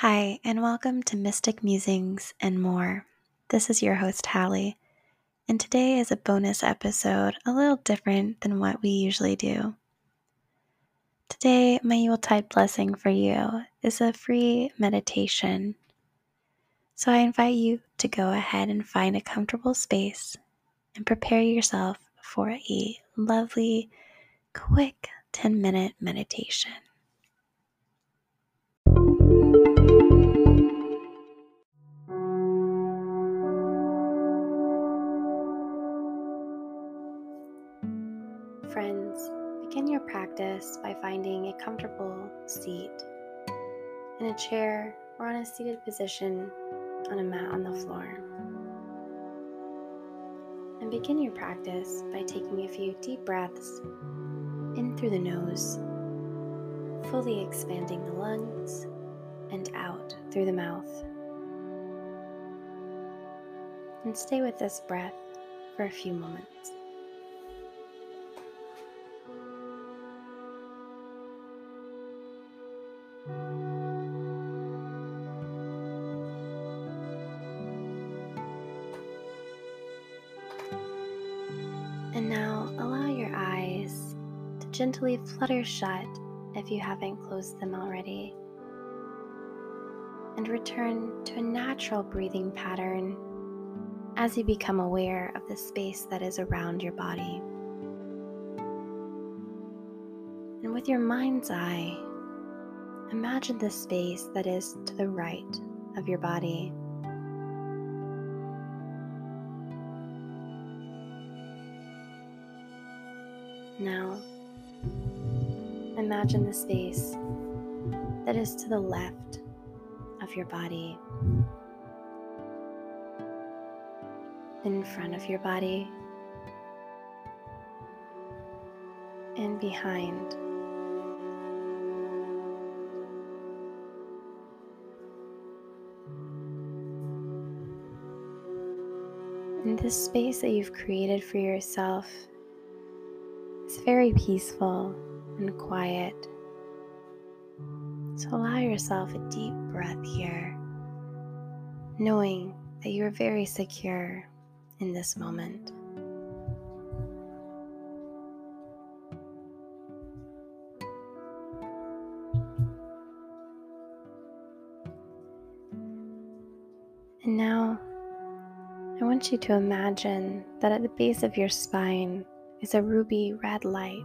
Hi, and welcome to Mystic Musings and More. This is your host, Hallie, and today is a bonus episode, a little different than what we usually do. Today, my Yuletide blessing for you is a free meditation. So I invite you to go ahead and find a comfortable space and prepare yourself for a lovely, quick 10 minute meditation. Your practice by finding a comfortable seat in a chair or on a seated position on a mat on the floor. And begin your practice by taking a few deep breaths in through the nose, fully expanding the lungs, and out through the mouth. And stay with this breath for a few moments. Gently flutter shut if you haven't closed them already. And return to a natural breathing pattern as you become aware of the space that is around your body. And with your mind's eye, imagine the space that is to the right of your body. Now, imagine the space that is to the left of your body, in front of your body, and behind. In this space that you've created for yourself, very peaceful and quiet. So allow yourself a deep breath here, knowing that you are very secure in this moment. And now, I want you to imagine that at the base of your spine is a ruby red light.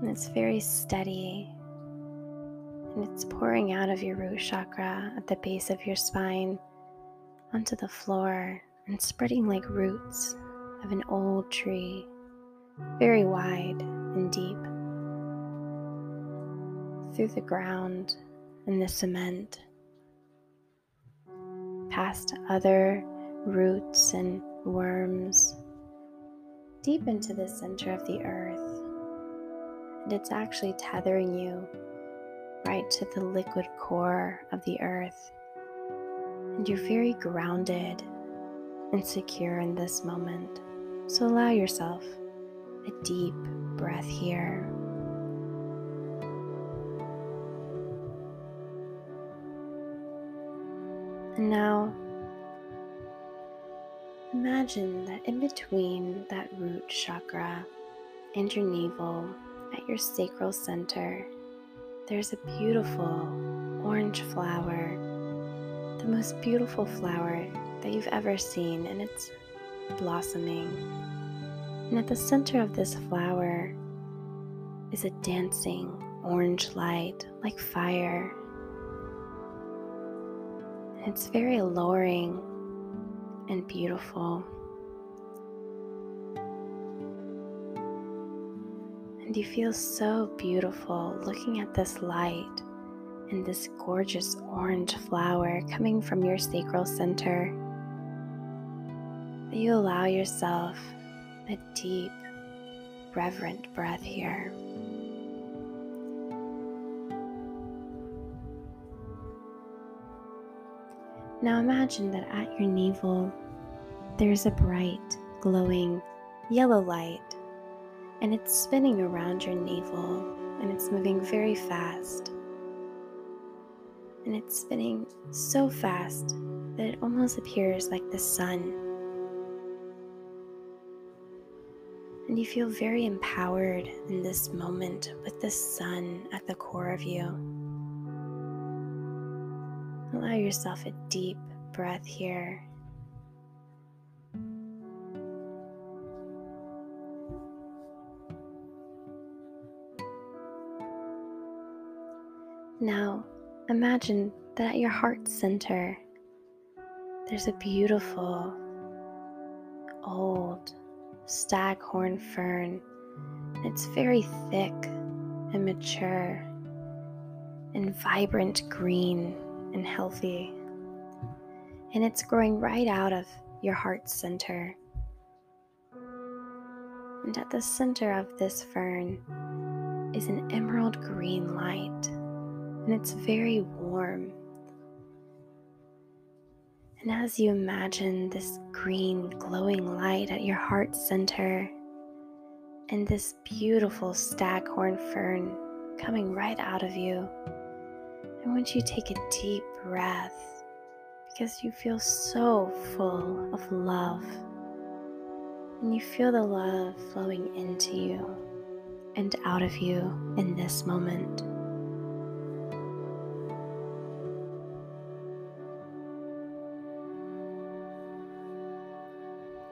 And it's very steady. And it's pouring out of your root chakra at the base of your spine onto the floor and spreading like roots of an old tree, very wide and deep, through the ground and the cement, past other roots and worms deep into the center of the earth. And it's actually tethering you right to the liquid core of the earth. And you're very grounded and secure in this moment. So allow yourself a deep breath here. And now Imagine that in between that root chakra and your navel at your sacral center, there's a beautiful orange flower, the most beautiful flower that you've ever seen, and it's blossoming. And at the center of this flower is a dancing orange light like fire. It's very alluring and beautiful. And you feel so beautiful looking at this light and this gorgeous orange flower coming from your sacral center. That you allow yourself a deep, reverent breath here. Now imagine that at your navel there's a bright, glowing yellow light, and it's spinning around your navel and it's moving very fast. and it's spinning so fast that it almost appears like the sun. And you feel very empowered in this moment with the sun at the core of you. Allow yourself a deep breath here. Now, imagine that at your heart center, there's a beautiful old staghorn fern. It's very thick and mature and vibrant green and healthy. And it's growing right out of your heart center. And at the center of this fern is an emerald green light and it's very warm. And as you imagine this green glowing light at your heart center and this beautiful staghorn fern coming right out of you, I want you to take a deep breath because you feel so full of love. And you feel the love flowing into you and out of you in this moment.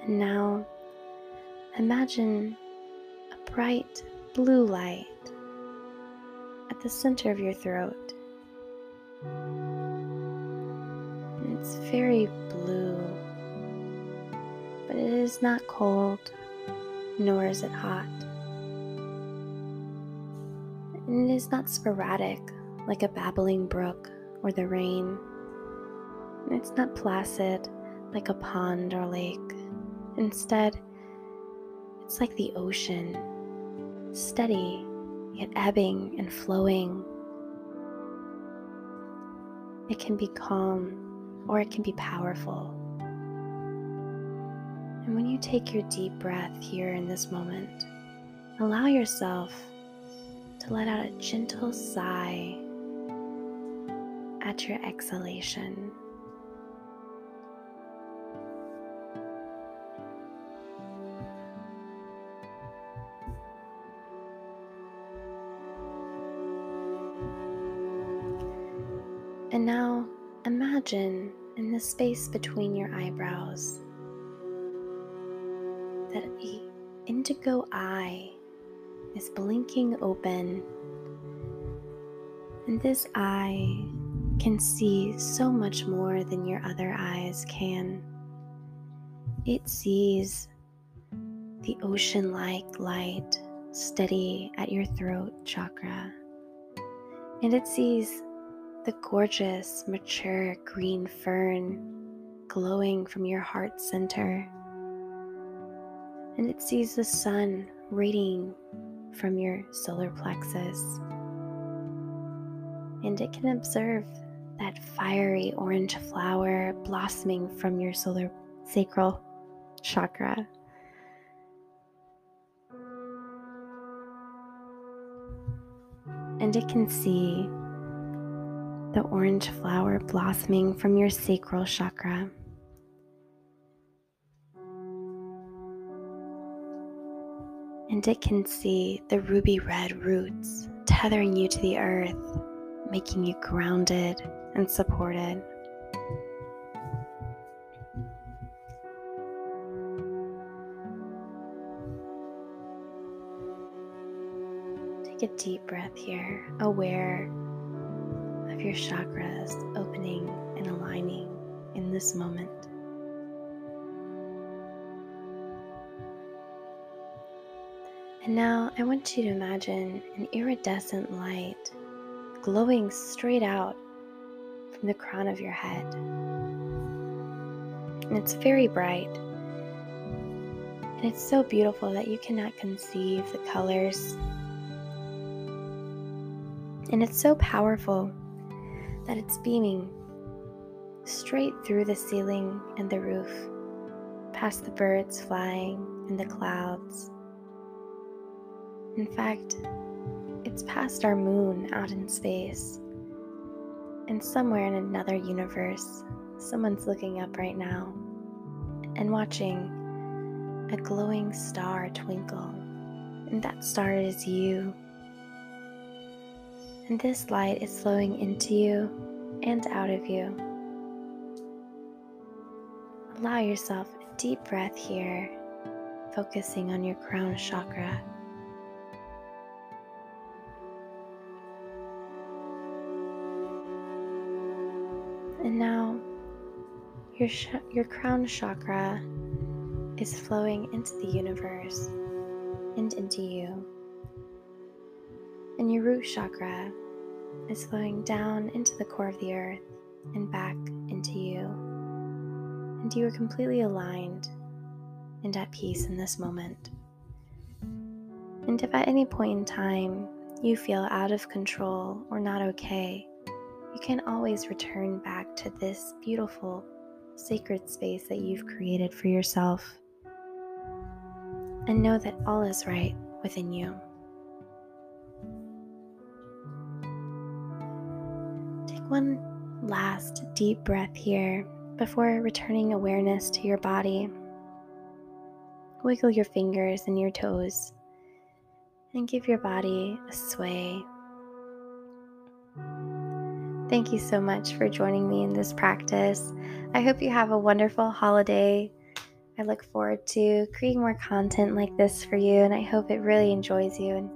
And now imagine a bright blue light at the center of your throat. It's very blue, but it is not cold, nor is it hot. And it is not sporadic like a babbling brook or the rain. And it's not placid like a pond or lake. Instead, it's like the ocean, steady yet ebbing and flowing. It can be calm or it can be powerful. And when you take your deep breath here in this moment, allow yourself to let out a gentle sigh at your exhalation. Imagine in the space between your eyebrows that the indigo eye is blinking open. And this eye can see so much more than your other eyes can. It sees the ocean like light steady at your throat chakra. And it sees the gorgeous, mature green fern glowing from your heart center. And it sees the sun radiating from your solar plexus. And it can observe that fiery orange flower blossoming from your solar sacral chakra. And it can see the orange flower blossoming from your sacral chakra. And it can see the ruby red roots tethering you to the earth, making you grounded and supported. Take a deep breath here, aware your chakras opening and aligning in this moment. And now I want you to imagine an iridescent light glowing straight out from the crown of your head. And it's very bright. And it's so beautiful that you cannot conceive the colors. And it's so powerful that it's beaming straight through the ceiling and the roof, past the birds flying and the clouds. In fact, it's past our moon out in space. And somewhere in another universe, someone's looking up right now and watching a glowing star twinkle. And that star is you. And this light is flowing into you and out of you. Allow yourself a deep breath here, focusing on your crown chakra. And now your, sh- your crown chakra is flowing into the universe and into you. And your root chakra is flowing down into the core of the earth and back into you. And you are completely aligned and at peace in this moment. And if at any point in time you feel out of control or not okay, you can always return back to this beautiful, sacred space that you've created for yourself. And know that all is right within you. One last deep breath here before returning awareness to your body. Wiggle your fingers and your toes and give your body a sway Thank you so much for joining me in this practice. I hope you have a wonderful holiday. I look forward to creating more content like this for you, and I hope it really enjoys you.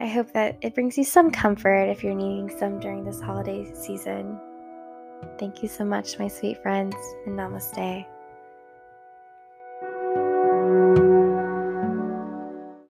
I hope that it brings you some comfort if you're needing some during this holiday season. Thank you so much, my sweet friends, and namaste.